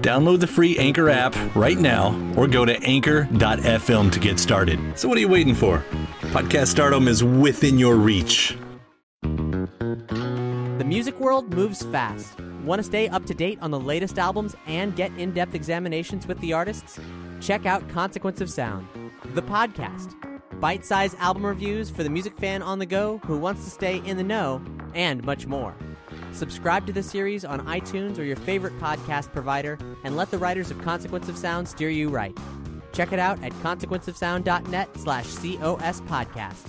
Download the free Anchor app right now or go to anchor.fm to get started. So, what are you waiting for? Podcast stardom is within your reach. The music world moves fast. Want to stay up to date on the latest albums and get in depth examinations with the artists? Check out Consequence of Sound, the podcast. Bite sized album reviews for the music fan on the go who wants to stay in the know, and much more. Subscribe to the series on iTunes or your favorite podcast provider and let the writers of Consequence of Sound steer you right. Check it out at consequenceofsound.net slash COS podcast.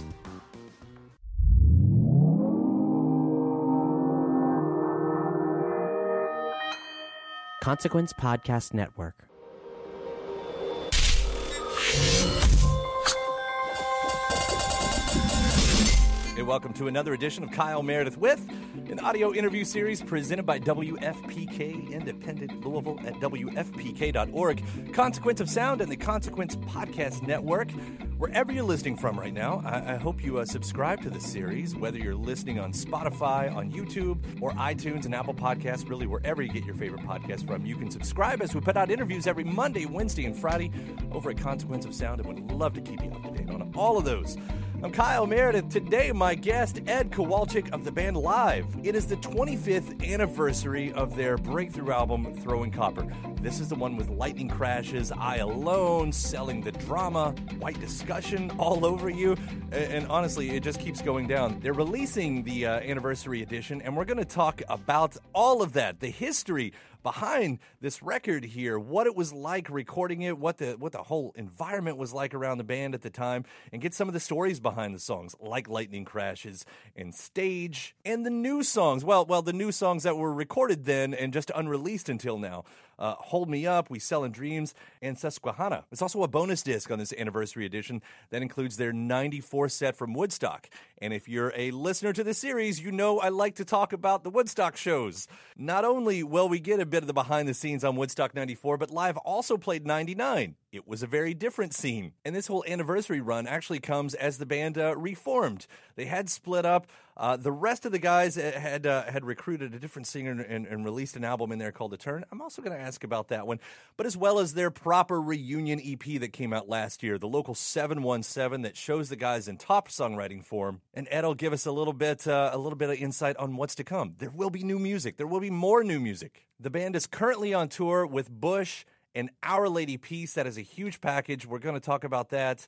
Consequence Podcast Network. Welcome to another edition of Kyle Meredith with an audio interview series presented by WFPK Independent Louisville at WFPK.org, Consequence of Sound, and the Consequence Podcast Network. Wherever you're listening from right now, I, I hope you uh, subscribe to the series, whether you're listening on Spotify, on YouTube, or iTunes and Apple Podcasts, really wherever you get your favorite podcast from. You can subscribe as we put out interviews every Monday, Wednesday, and Friday over at Consequence of Sound, and would love to keep you up to date on all of those. I'm Kyle Meredith. Today, my guest, Ed Kowalczyk of the band Live. It is the 25th anniversary of their breakthrough album, Throwing Copper. This is the one with lightning crashes, I Alone, selling the drama, white discussion all over you. And honestly, it just keeps going down. They're releasing the uh, anniversary edition, and we're going to talk about all of that the history behind this record here, what it was like recording it, what the what the whole environment was like around the band at the time, and get some of the stories behind the songs, like Lightning Crashes and Stage, and the new songs. Well, well, the new songs that were recorded then and just unreleased until now. Uh, Hold Me Up, We Sell in Dreams, and Susquehanna. It's also a bonus disc on this anniversary edition that includes their 94 set from Woodstock. And if you're a listener to the series, you know I like to talk about the Woodstock shows. Not only will we get a bit of the behind the scenes on Woodstock 94, but Live also played 99. It was a very different scene. And this whole anniversary run actually comes as the band uh, reformed. They had split up. Uh, the rest of the guys had uh, had recruited a different singer and, and, released an album in there called The Turn. I'm also going to ask about that one, but as well as their proper reunion EP that came out last year, the local 717 that shows the guys in top songwriting form. And Ed will give us a little bit uh, a little bit of insight on what's to come. There will be new music. There will be more new music. The band is currently on tour with Bush and Our Lady Peace. That is a huge package. We're going to talk about that.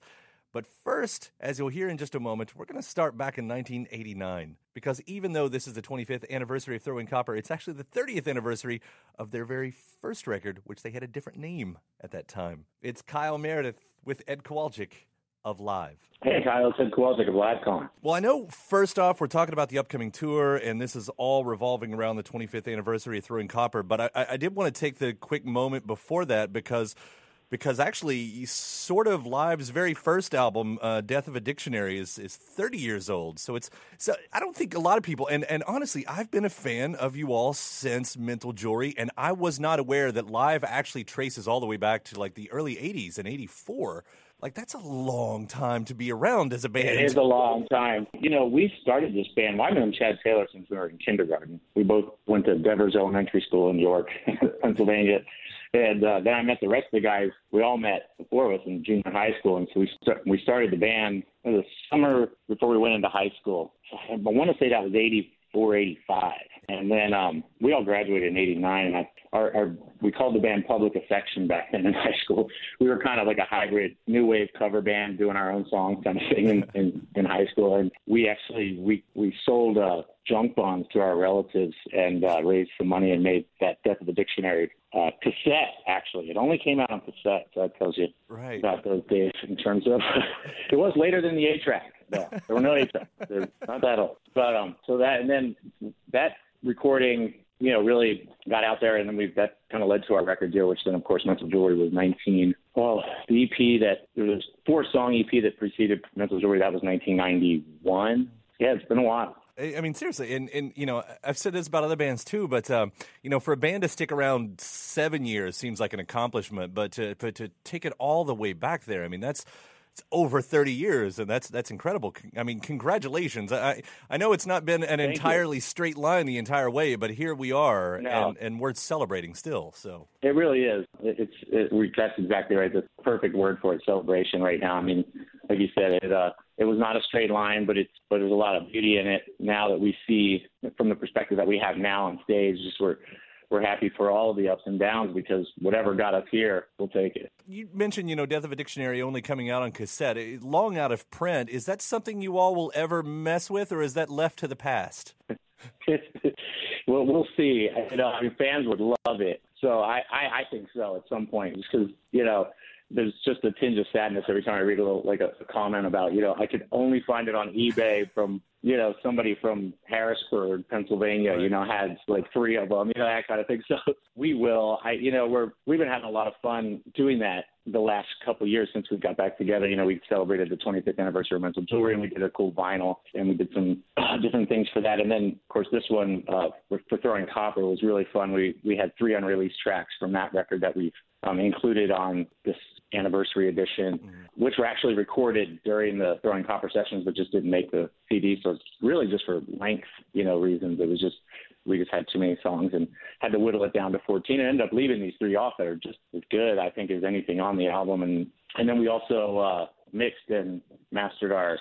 But first, as you'll hear in just a moment, we're going to start back in 1989. Because even though this is the 25th anniversary of Throwing Copper, it's actually the 30th anniversary of their very first record, which they had a different name at that time. It's Kyle Meredith with Ed Kowalczyk of Live. Hey, Kyle, it's Ed Kowalczyk of Live calling. Well, I know first off, we're talking about the upcoming tour, and this is all revolving around the 25th anniversary of Throwing Copper. But I, I did want to take the quick moment before that because because actually, sort of Live's very first album, uh, "Death of a Dictionary," is is 30 years old. So it's so I don't think a lot of people, and and honestly, I've been a fan of you all since Mental Jewelry, and I was not aware that Live actually traces all the way back to like the early 80s and 84. Like that's a long time to be around as a band. It is a long time. You know, we started this band. Well, I've known Chad Taylor since we were in kindergarten. We both went to Devers Elementary School in York, Pennsylvania. And uh, then I met the rest of the guys. We all met, the four of us, in junior high school, and so we start, we started the band in the summer before we went into high school. I want to say that was 84, 85. And then um, we all graduated in '89, and I, our, our we called the band Public Affection back then in high school. We were kind of like a hybrid new wave cover band, doing our own songs, kind of thing in, in, in high school. And we actually we we sold uh, junk bonds to our relatives and uh, raised some money and made that Death of the Dictionary uh, cassette. Actually, it only came out on cassette, so that tells you Right. about those days in terms of. it was later than the 8 track. No, there were no 8 tracks. They're not that old. But um, so that and then that recording, you know, really got out there, and then we that kind of led to our record deal, which then of course Mental Jewelry was 19. Well, the EP that there was four song EP that preceded Mental Jewelry that was 1991. Yeah, it's been a while. I mean, seriously, and, and you know, I've said this about other bands too, but um, you know, for a band to stick around seven years seems like an accomplishment, but to but to take it all the way back there, I mean, that's it's over thirty years, and that's that's incredible. I mean, congratulations. I I know it's not been an you. entirely straight line the entire way, but here we are, No. and and we're celebrating still. So It really is. It's it, that's exactly right. The perfect word for it. Celebration right now. I mean, like you said, it uh, it was not a straight line, but it's but there's a lot of beauty in it now that we see from the perspective that we have now on stage. Just we're we're happy for all of the ups and downs because whatever got us here, we'll take it. you mentioned, you know, Death of a Dictionary only coming out on cassette, long out of print. Is that something you all will ever mess with, or is that left to the past? well, we'll see. You know, I mean, fans would love it. So I, I, I think so at some point, just because you know, there's just a tinge of sadness every time I read a little like a, a comment about you know I could only find it on eBay from you know somebody from Harrisburg, Pennsylvania. You know, had like three of them. You know that kind of thing. So we will. I you know we're we've been having a lot of fun doing that the last couple of years since we got back together. You know, we celebrated the 25th anniversary of Mental Jewelry, and we did a cool vinyl, and we did some uh, different things for that. And then, of course, this one uh, for, for Throwing Copper was really fun. We we had three unreleased tracks from that record that we've um, included on this anniversary edition, which were actually recorded during the Throwing Copper sessions, but just didn't make the CD. So it's really just for length, you know, reasons. It was just we just had too many songs and had to whittle it down to 14 and ended up leaving these three off that are just as good, I think, as anything on the album. And and then we also uh, mixed and mastered our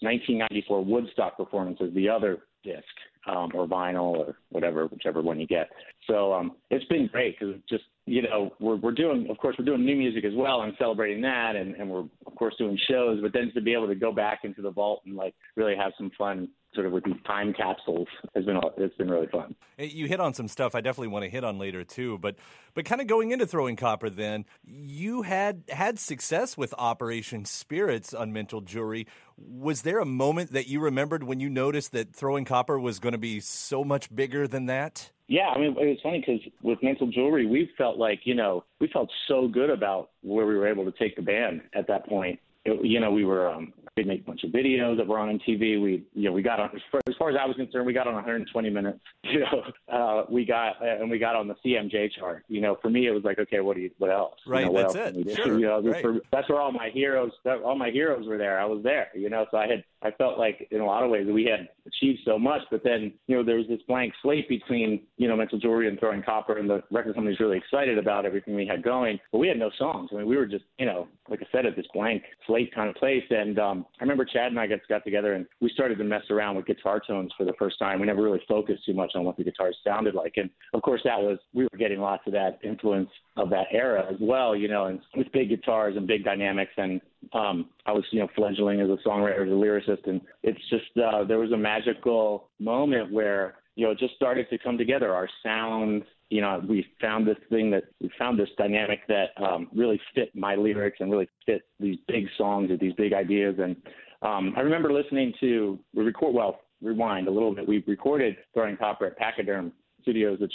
1994 Woodstock performance as the other disc um, or vinyl or whatever, whichever one you get. So um, it's been great because just you know we're we're doing, of course, we're doing new music as well and celebrating that, and and we're of course doing shows. But then to be able to go back into the vault and like really have some fun sort of with these time capsules has been it's been really fun. You hit on some stuff I definitely want to hit on later too, but but kind of going into throwing copper, then you had had success with Operation Spirits on Mental Jewelry. Was there a moment that you remembered when you noticed that throwing copper was going to be so much bigger than that? Yeah, I mean, it was funny because with Mental Jewelry, we felt like, you know, we felt so good about where we were able to take the band at that point. It, you know, we were, um, we make a bunch of videos that were on MTV. We, you know, we got on, as far, as I was concerned, we got on 120 minutes. You know, uh, we got, and we got on the CMJ chart. You know, for me, it was like, okay, what do you, what else? You Right, know, what that's else it. can we do? Sure, You know, right. for, that's where all my heroes, that, all my heroes were there. I was there, you know, so I had, I felt like in a lot of ways we had achieved so much, but then, you know, there was this blank slate between, you know, Mental Jewelry and Throwing Copper and the record company's really excited about everything we had going, but we had no songs. I mean, we were just, you know, like I said, at this blank slate kind of place. And um, I remember Chad and I got, got together and we started to mess around with guitar tones for the first time. We never really focused too much on what the guitars sounded like. And of course, that was, we were getting lots of that influence of that era as well, you know, and with big guitars and big dynamics. And um, I was, you know, fledgling as a songwriter, as a lyricist. And it's just, uh, there was a magical moment where, you know, it just started to come together. Our sound, you know, we found this thing that we found this dynamic that um, really fit my lyrics and really fit these big songs and these big ideas. And um, I remember listening to we record well rewind a little bit. We recorded Throwing Copper at Pachyderm Studios, which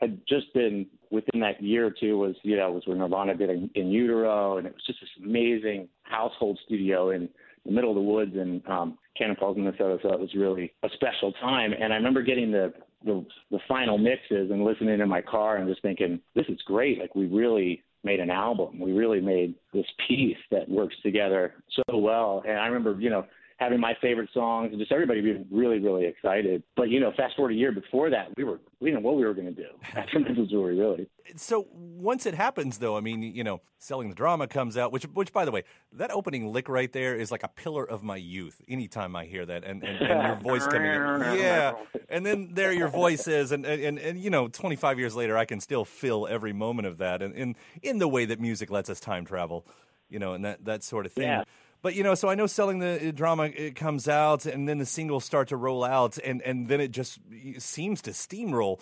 had just been within that year or two was you know was where Nirvana did in, in utero, and it was just this amazing household studio in the middle of the woods in um, Cannon Falls, Minnesota. So it was really a special time. And I remember getting the the, the final mixes and listening in my car and just thinking, this is great. Like we really made an album. We really made this piece that works together so well. And I remember, you know, having my favorite songs and just everybody being really, really excited. But you know, fast forward a year before that, we were we didn't know what we were going to do after Mental Jewelry, really. So once it happens, though, I mean, you know, selling the drama comes out, which, which by the way, that opening lick right there is like a pillar of my youth. Anytime I hear that, and, and, and your voice coming in, yeah, and then there your voice is, and, and and you know, 25 years later, I can still feel every moment of that, and in in the way that music lets us time travel, you know, and that that sort of thing. Yeah. But you know, so I know selling the uh, drama it comes out, and then the singles start to roll out, and and then it just seems to steamroll.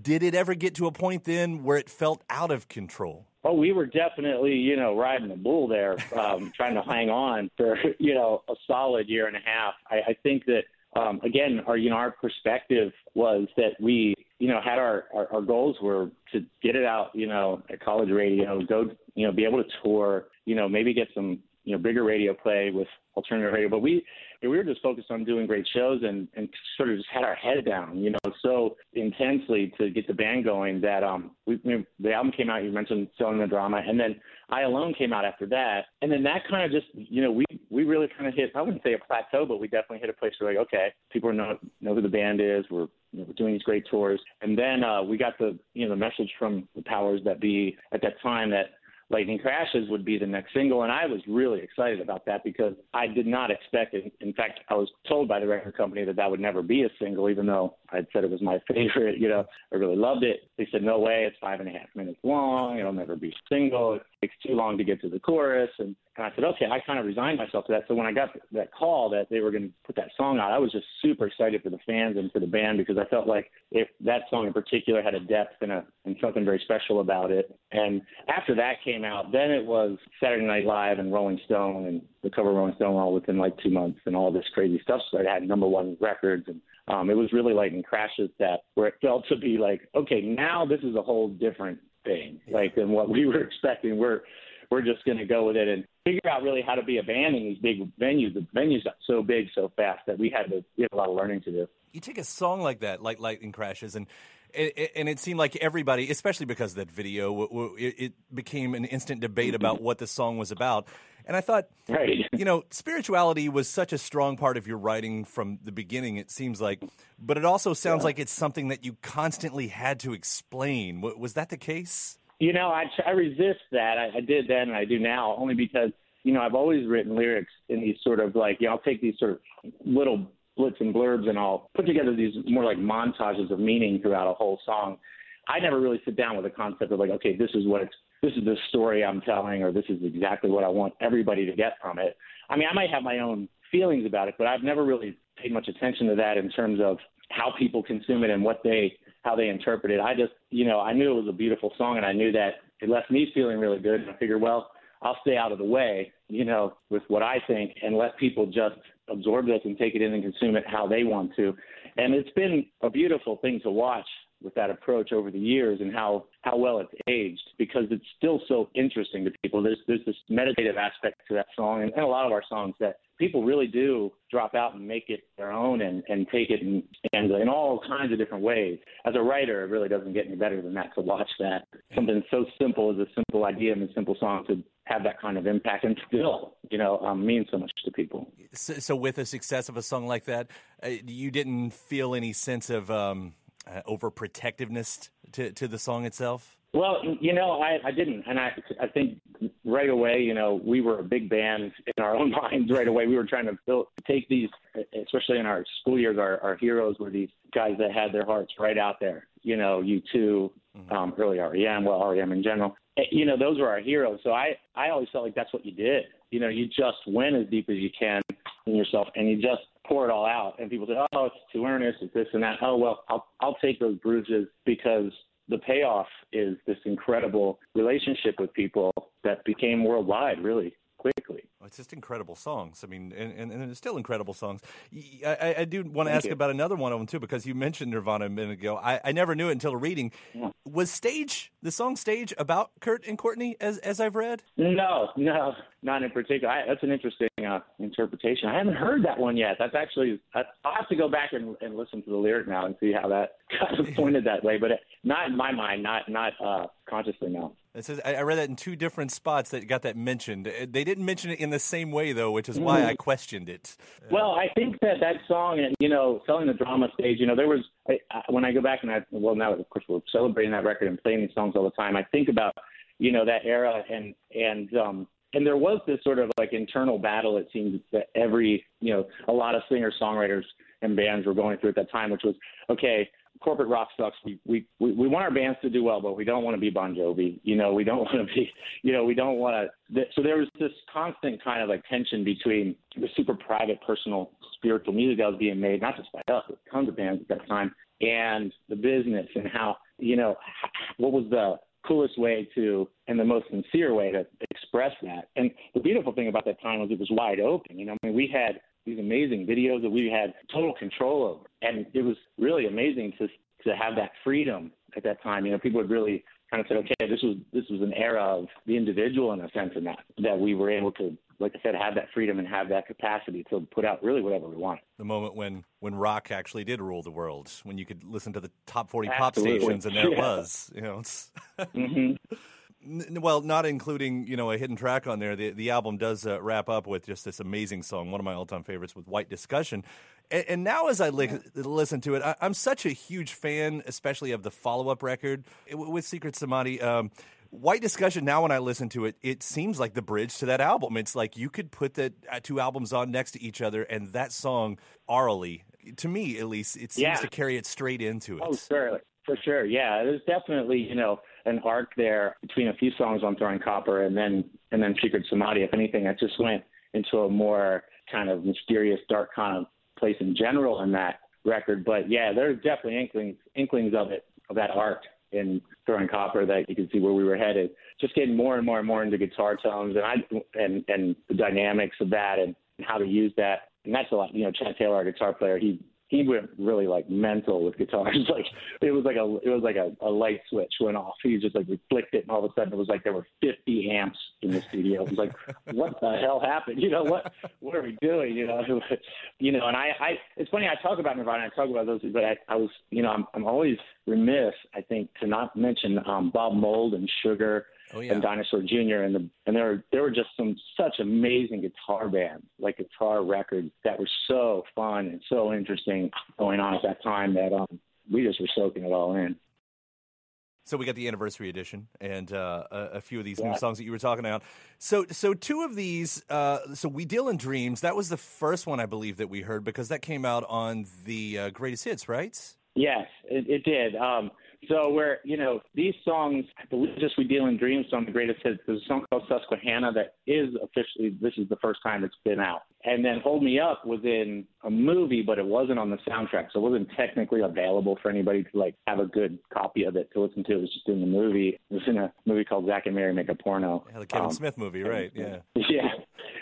Did it ever get to a point then where it felt out of control? Oh, we were definitely, you know, riding the bull there, um, trying to hang on for, you know, a solid year and a half. I, I think that, um, again, our, you know, our perspective was that we, you know, had our, our, our goals were to get it out, you know, at college radio, go, you know, be able to tour, you know, maybe get some, you know, bigger radio play with alternative radio. But we, we were just focused on doing great shows and, and sort of just had our head down, you know, so intensely to get the band going that um we, the album came out. You mentioned selling the drama, and then I Alone came out after that, and then that kind of just you know we we really kind of hit I wouldn't say a plateau, but we definitely hit a place where like okay, people know know who the band is. We're we're doing these great tours, and then uh, we got the you know the message from the powers that be at that time that Lightning Crashes would be the next single, and I was really excited about that because I did not expect it. In fact, I was told by the record company that that would never be a single, even though I'd said it was my favorite. You know, I really loved it. They said, "No way, it's five and a half minutes long. It'll never be single. Takes too long to get to the chorus." And and I said, okay, I kind of resigned myself to that. So when I got that call that they were going to put that song out, I was just super excited for the fans and for the band because I felt like if that song in particular had a depth and a and something very special about it. And after that came out, then it was Saturday Night Live and Rolling Stone and the cover of Rolling Stone all within like two months and all this crazy stuff started. I had number one records and um, it was really like in crashes that where it felt to be like, okay, now this is a whole different thing, like than what we were expecting. We're we're just going to go with it and figure out really how to be a band in these big venues. The venues got so big so fast that we had to we had a lot of learning to do. You take a song like that, like Lightning Crashes, and and it seemed like everybody, especially because of that video, it became an instant debate Mm-hmm. about what the song was about. And I thought, right. you know, spirituality was such a strong part of your writing from the beginning, it seems like, but it also sounds Yeah. like it's something that you constantly had to explain. Was that the case? You know, I, I resist that. I, I did then and I do now only because, you know, I've always written lyrics in these sort of like, you know, I'll take these sort of little blits and blurbs and I'll put together these more like montages of meaning throughout a whole song. I never really sit down with a concept of like, okay, this is what it's, this is the story I'm telling, or this is exactly what I want everybody to get from it. I mean, I might have my own feelings about it, but I've never really paid much attention to that in terms of how people consume it and what they how they interpret it. I just, you know, I knew it was a beautiful song, and I knew that it left me feeling really good. And I figured, well, I'll stay out of the way, you know, with what I think, and let people just absorb this and take it in and consume it how they want to. And it's been a beautiful thing to watch with that approach over the years and how how well it's aged because it's still so interesting to people. There's there's this meditative aspect to that song and, and a lot of our songs that people really do drop out and make it their own and and take it in and in all kinds of different ways. As a writer, it really doesn't get any better than that to watch that something so simple as a simple idea and a simple song to have that kind of impact and still, you know, um, mean so much to people. So, so with the success of a song like that, uh, you didn't feel any sense of um, uh, overprotectiveness to, to the song itself? Well, you know, I, I didn't, and I I think right away, you know, we were a big band in our own minds. Right away, we were trying to build, take these, especially in our school years. Our, our heroes were these guys that had their hearts right out there. You know, you 2 um, early REM, well, REM in general. Eh, You know, those were our heroes. So I I always felt like that's what you did. You know, you just went as deep as you can in yourself, and you just pour it all out. And people say, "Oh, it's too earnest. It's this and that." Oh well, I'll I'll take those bruises because the payoff is this incredible relationship with people that became worldwide really quickly. Well, it's just incredible songs. I mean, and, and, and it's still incredible songs. I do want to Thank ask you. about another one of them too, because you mentioned Nirvana a minute ago. I, I never knew it until reading. Yeah. Was stage the song "Stage" about Kurt and Courtney, as as I've read? No, no, not in particular. I, that's an interesting uh, interpretation. I haven't heard that one yet. That's actually I'll have to go back and, and listen to the lyric now and see how that kind of pointed that way. But it, not in my mind, not not uh, consciously. No. It says I I read that in two different spots that got that mentioned. Uh, They didn't mention it in the same way though, which is why I questioned it. Well, I think that that song, and you know, selling the drama stage. You know, there was I, I, when I go back and I well now of course we're celebrating that record and playing these songs all the time. I think about you know that era and and um and there was this sort of like internal battle. It seems that every you know a lot of singer songwriters and bands were going through at that time, which was okay. Corporate rock sucks. We, we we we want our bands to do well, but we don't want to be Bon Jovi. You know, we don't want to be. You know, we don't want to. So there was this constant kind of like tension between the super private, personal, spiritual music that was being made, not just by us, but tons of bands at that time, and the business and how you know what was the coolest way to and the most sincere way to express that. And the beautiful thing about that time was it was wide open. You know, I mean, we had these amazing videos that we had total control over, and it was really amazing to to have that freedom at that time. You know, people would really kind of said, okay, this was this was an era of the individual in a sense, in that that we were able to, like I said, have that freedom and have that capacity to put out really whatever we want. The moment when when rock actually did rule the world, when you could listen to the top forty pop stations, and there it was. You know, it's hmm N- well, not including you know a hidden track on there. The the album does uh, wrap up with just this amazing song, one of my all time favorites, with White Discussion. And, and now, as I li- listen to it, I, I'm such a huge fan, especially of the follow up record with Secret Samadhi. Um, White Discussion. Now, when I listen to it, it seems like the bridge to that album. It's like you could put the uh, two albums on next to each other, and that song aurally, to me at least, it seems Yeah. to carry it straight into it. Oh, sure, for sure. Yeah, there's definitely you know an arc there between a few songs on Throwing Copper and then and then Secret Samadhi. If anything, I just went into a more kind of mysterious, dark kind of place in general in that record. But yeah, there's definitely inklings inklings of it of that arc in Throwing Copper that you can see where we were headed. Just getting more and more and more into guitar tones and I and and the dynamics of that and how to use that. And that's a lot. You know, Chad Taylor, our guitar player, he he went really like mental with guitars. Like it was like a it was like a, a light switch went off. He just like flicked it, and all of a sudden it was like there were 50 amps in the studio. It was like, what the hell happened? You know what? What are we doing? You know, you know. And I, I it's funny. I talk about Nirvana. I talk about those, but I, I was, you know, I'm, I'm always remiss. I think to not mention um, Bob Mould and Sugar Oh, yeah. and Dinosaur Jr. and the and there were there were just some such amazing guitar bands, like guitar records that were so fun and so interesting going on at that time that um we just were soaking it all in. So we got the anniversary edition and uh, a, a few of these Yeah. new songs that you were talking about. So, so two of these. Uh, so we deal in dreams. That was the first one I believe that we heard because that came out on the uh, greatest hits, right? Yes, it, it did. Um, so we're, you know, these songs, I believe just We Deal in Dreams on the greatest hits. There's a song called Susquehanna that is officially, this is the first time it's been out. And then Hold Me Up was in a movie, but it wasn't on the soundtrack. So it wasn't technically available for anybody to like have a good copy of it to listen to. It was just in the movie. It was in a movie called Zack and Miri Make a Porno. Yeah, the Kevin Um, Smith movie, right? Yeah. yeah,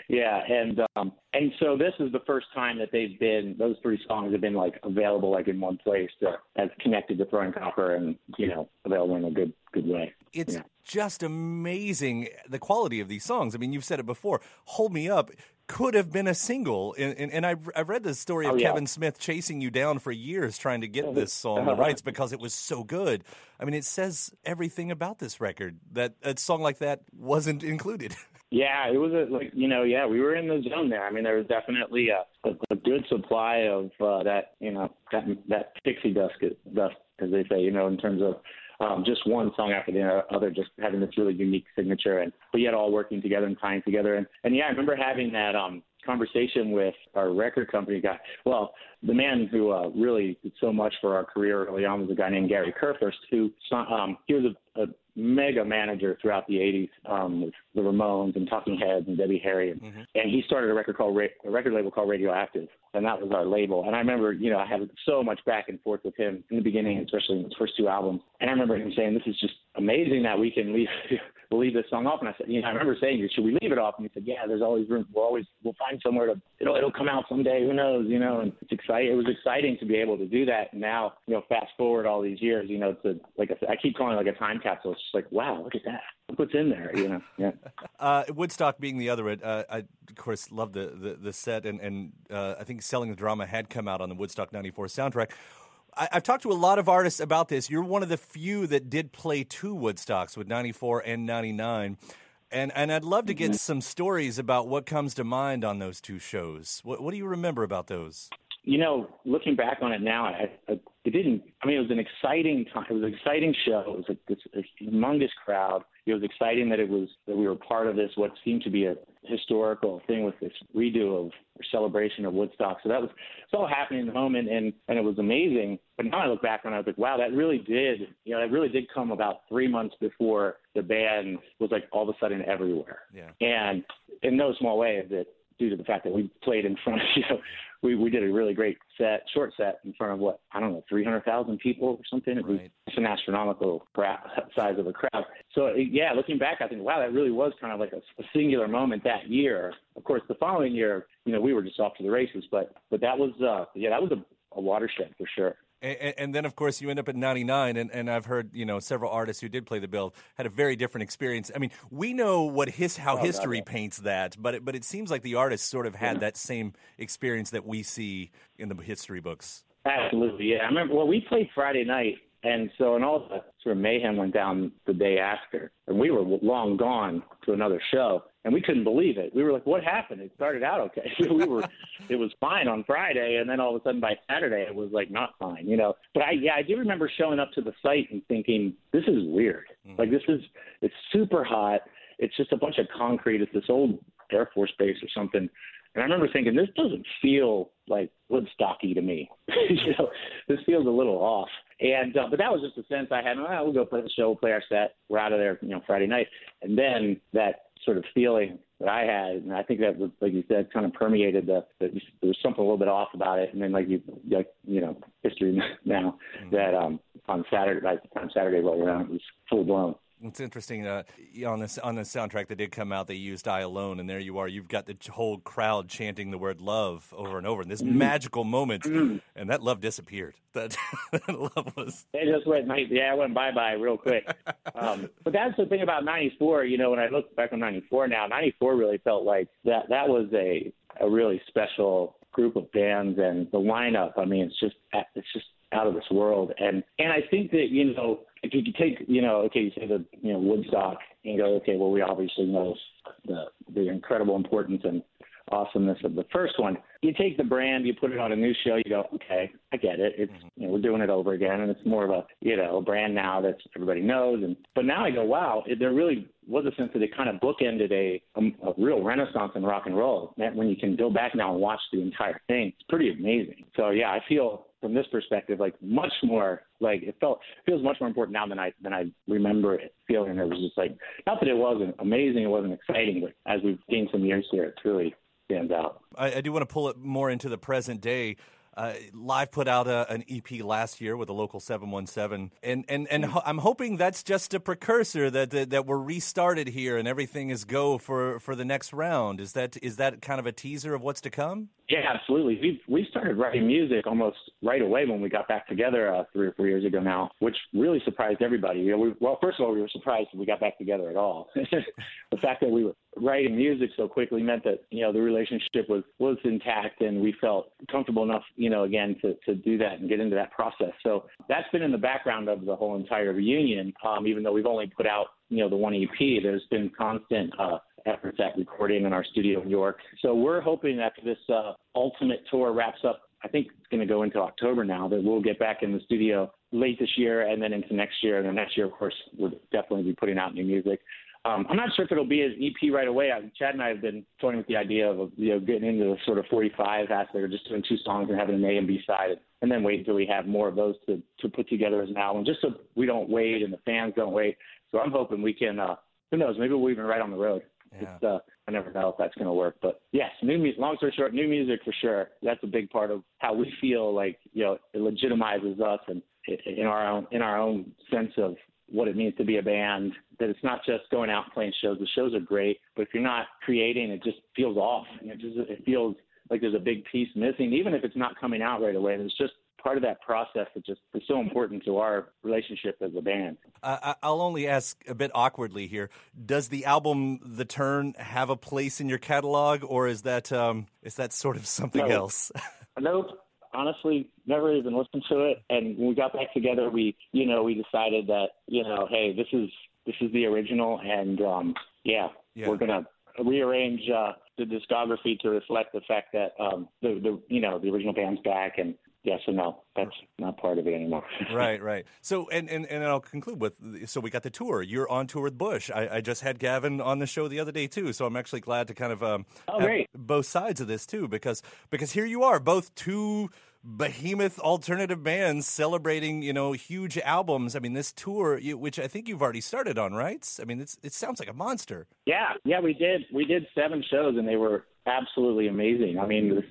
yeah, and um, and so this is the first time that they've been those three songs have been like available like in one place to, as connected to Throwing Copper and you know available in a good good way. It's Yeah. just amazing the quality of these songs. I mean, you've said it before. Hold Me Up could have been a single. And, and, and I've, I've read the story of Oh, yeah. Kevin Smith chasing you down for years trying to get this song the rights because it was so good. I mean, it says everything about this record that a song like that wasn't included. Yeah, it was a, like you know yeah we were in the zone there. I mean there was definitely a, a, a good supply of uh, that you know that that pixie dust dust as they say you know in terms of um, just one song after the other, just having this really unique signature, and but yet all working together and tying together. And and yeah, I remember having that um, conversation with our record company guy. Well, the man who uh, really did so much for our career early on was a guy named Gary Kurfirst, who um, he was a, a mega manager throughout the 80s um, with the Ramones and Talking Heads and Debbie Harry, and, and he started a record called a record label called Radioactive, and that was our label. And I remember, you know, I had so much back and forth with him in the beginning, especially in his first two albums. And I remember him saying, "This is just amazing that we can leave we'll leave this song off." And I said, "You know, I remember saying, should we leave it off?" And he said, "Yeah, there's always room. We'll always we'll find somewhere to it'll it'll come out someday. Who knows? You know." And it's exciting. It was exciting to be able to do that. And now, you know, fast forward all these years, you know, to like I, said, I keep calling it like a time capsule. It's just like, wow, look at that. Look what's in there. You know. Yeah. Uh, Woodstock being the other, uh, I of course love the, the, the set, and, and uh, I think Selling the Drama had come out on the Woodstock '94 soundtrack. I, have talked to a lot of artists about this. You're one of the few that did play two Woodstocks with 94 and 99. And, and I'd love to get mm-hmm. some stories about what comes to mind on those two shows. What, what do you remember about those? You know, looking back on it now, I, I, it didn't. I mean, it was an exciting time. It was an exciting show. It was a, this, a humongous crowd. It was exciting that it was that we were part of this. What seemed to be a historical thing with this redo of or celebration of Woodstock. So that was it's all happening in the moment, and and it was amazing. But now I look back and I was like, wow, that really did. You know, that really did come about three months before the band was like all of a sudden everywhere. Yeah. And in no small way that due to the fact that we played in front of you know we we did a really great set, short set in front of what I don't know, three hundred thousand people or something. It was right. an astronomical crowd, size of a crowd. So yeah, looking back, I think wow, that really was kind of like a, a singular moment that year. Of course, the following year, you know, we were just off to the races, but but that was uh yeah, that was a, a watershed for sure. And, and, then, of course, you end up at 99, and, and I've heard you know several artists who did play the bill had a very different experience. I mean, we know what his how oh, history paints that, but it, but it seems like the artists sort of had yeah. that same experience that we see in the history books. Absolutely, yeah. I remember well, we played Friday night, and so and all the sort of mayhem went down the day after, and we were long gone to another show and we couldn't believe it. We were like, "What happened?" It started out okay. we were, it was fine on Friday, and then all of a sudden by Saturday it was like not fine, you know. But I, yeah, I do remember showing up to the site and thinking, "This is weird. Mm-hmm. Like this is, it's super hot. It's just a bunch of concrete. It's this old Air Force base or something." And I remember thinking, "This doesn't feel like Woodstocky to me. you know, this feels a little off." And uh, but that was just a sense I had. Oh, we'll go play the show, we'll play our set. We're out of there, you know, Friday night. And then that sort of feeling that I had, and I think that was, like you said, kind of permeated the, the there was something a little bit off about it, and then like you, like you know, history now mm-hmm. that um on Saturday, by the time Saturday rolled around, it was full blown. It's interesting uh, on this on the soundtrack that did come out. They used "I Alone," and there you are. You've got the whole crowd chanting the word "love" over and over in this mm-hmm. magical moment, mm-hmm. and that love disappeared. That, that love was. It just went. Yeah, it went bye bye real quick. um, but that's the thing about '94. You know, when I look back on '94 now, '94 really felt like that. That was a a really special group of bands, and the lineup. I mean, it's just it's just out of this world. And and I think that you know if you take you know okay you say the you know Woodstock and go okay well we obviously know the the incredible importance and awesomeness of the first one. You take the brand, you put it on a new show, you go, okay, I get it. It's mm-hmm. you know, we're doing it over again, and it's more of a you know a brand now that everybody knows. And but now I go, wow, it, there really was a sense that it kind of bookended a, a, a real renaissance in rock and roll. That when you can go back now and watch the entire thing, it's pretty amazing. So yeah, I feel from this perspective, like much more like it felt feels much more important now than I than I remember it feeling. It was just like not that it wasn't amazing, it wasn't exciting, but as we've gained some years here, it truly stands out. I, I do want to pull it more into the present day. Uh, Live put out a, an EP last year with a local 717, and and and ho- I'm hoping that's just a precursor that, that, that we're restarted here and everything is go for for the next round. Is that is that kind of a teaser of what's to come? Yeah, absolutely. We we started writing music almost right away when we got back together uh, three or four years ago now, which really surprised everybody. You know, we, well, first of all, we were surprised we got back together at all. the fact that we were writing music so quickly meant that you know the relationship was was intact, and we felt comfortable enough, you know, again to to do that and get into that process. So that's been in the background of the whole entire reunion. Um, even though we've only put out you know the one EP, there's been constant. Uh, efforts at recording in our studio in York. So we're hoping after this uh, ultimate tour wraps up, I think it's going to go into October now, that we'll get back in the studio late this year and then into next year. And then next year, of course, we'll definitely be putting out new music. Um, I'm not sure if it'll be an EP right away. I, Chad and I have been toying with the idea of you know getting into the sort of 45 aspect, or just doing two songs and having an A and B side, and then wait until we have more of those to to put together as an album, just so we don't wait and the fans don't wait. So I'm hoping we can. Uh, who knows? Maybe we'll even write on the road. Yeah. It's, uh, I never know if that's going to work, but yes, new music. Long story short, new music for sure. That's a big part of how we feel like you know it legitimizes us and in our own in our own sense of what it means to be a band. That it's not just going out and playing shows. The shows are great, but if you're not creating, it just feels off. It just it feels like there's a big piece missing, even if it's not coming out right away. And it's just part of that process that just is so important to our relationship as a band. Uh, I'll only ask a bit awkwardly here: Does the album "The Turn" have a place in your catalog, or is that um, is that sort of something no. else? nope. Honestly never even listened to it. And when we got back together, we, you know, we decided that, you know, hey, this is this is the original, and um, yeah, Yeah. we're gonna rearrange uh, the discography to reflect the fact that um, the the you know the original band's back, and yes and no, that's not part of it anymore. right, right. So, and, and and I'll conclude with so we got the tour. You're on tour with Bush. I, I just had Gavin on the show the other day too. So I'm actually glad to kind of um, Oh, great. both sides of this too, because because here you are, both two behemoth alternative bands celebrating you know huge albums. I mean, this tour, which I think you've already started on, right? I mean, it's it sounds like a monster. Yeah, yeah, we did. We did seven shows, and they were absolutely amazing. I mean, this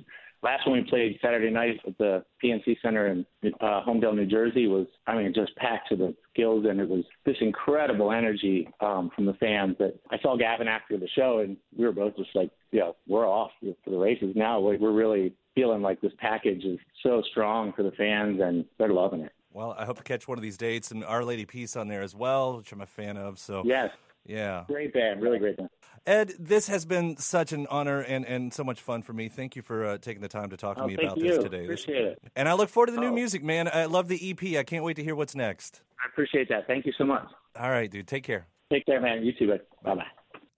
last one we played Saturday night at the PNC Center in uh, Holmdel, New Jersey, was I mean just packed to the gills, and it was this incredible energy um, from the fans. That I saw Gavin after the show, and we were both just like, you know, we're off for the races now. We're really feeling like this package is so strong for the fans, and they're loving it. Well, I hope to catch one of these dates and Our Lady Peace on there as well, which I'm a fan of. So Yes, yeah. great band, really great band. Ed, this has been such an honor and, and so much fun for me. Thank you for uh, taking the time to talk to Oh, me about you. this today. This- Appreciate it. And I look forward to the new Oh. music, man. I love the EP. I can't wait to hear what's next. I appreciate that. Thank you so much. All right, dude. Take care. Take care, man. You too, bud. Bye bye.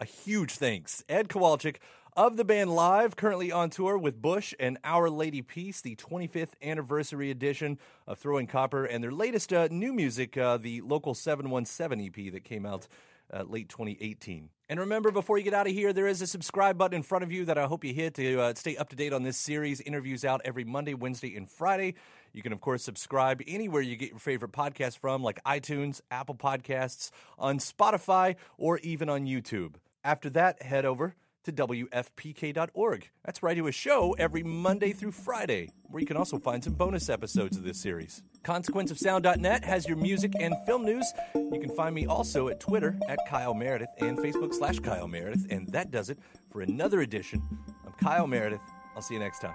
A huge thanks. Ed Kowalczyk of the band Live, currently on tour with Bush and Our Lady Peace, the 25th anniversary edition of Throwing Copper, and their latest uh, new music, uh, the Local 717 EP that came out uh, late 2018. And remember, before you get out of here, there is a subscribe button in front of you that I hope you hit to uh, stay up to date on this series. Interviews out every Monday, Wednesday, and Friday. You can, of course, subscribe anywhere you get your favorite podcast from, like iTunes, Apple Podcasts, on Spotify, or even on YouTube. After that, head over to WFPK.org. That's where I do a show every Monday through Friday, where you can also find some bonus episodes of this series. ConsequenceOfSound.net has your music and film news. You can find me also at Twitter at Kyle Meredith and Facebook slash Kyle Meredith. And that does it for another edition. I'm Kyle Meredith. I'll see you next time.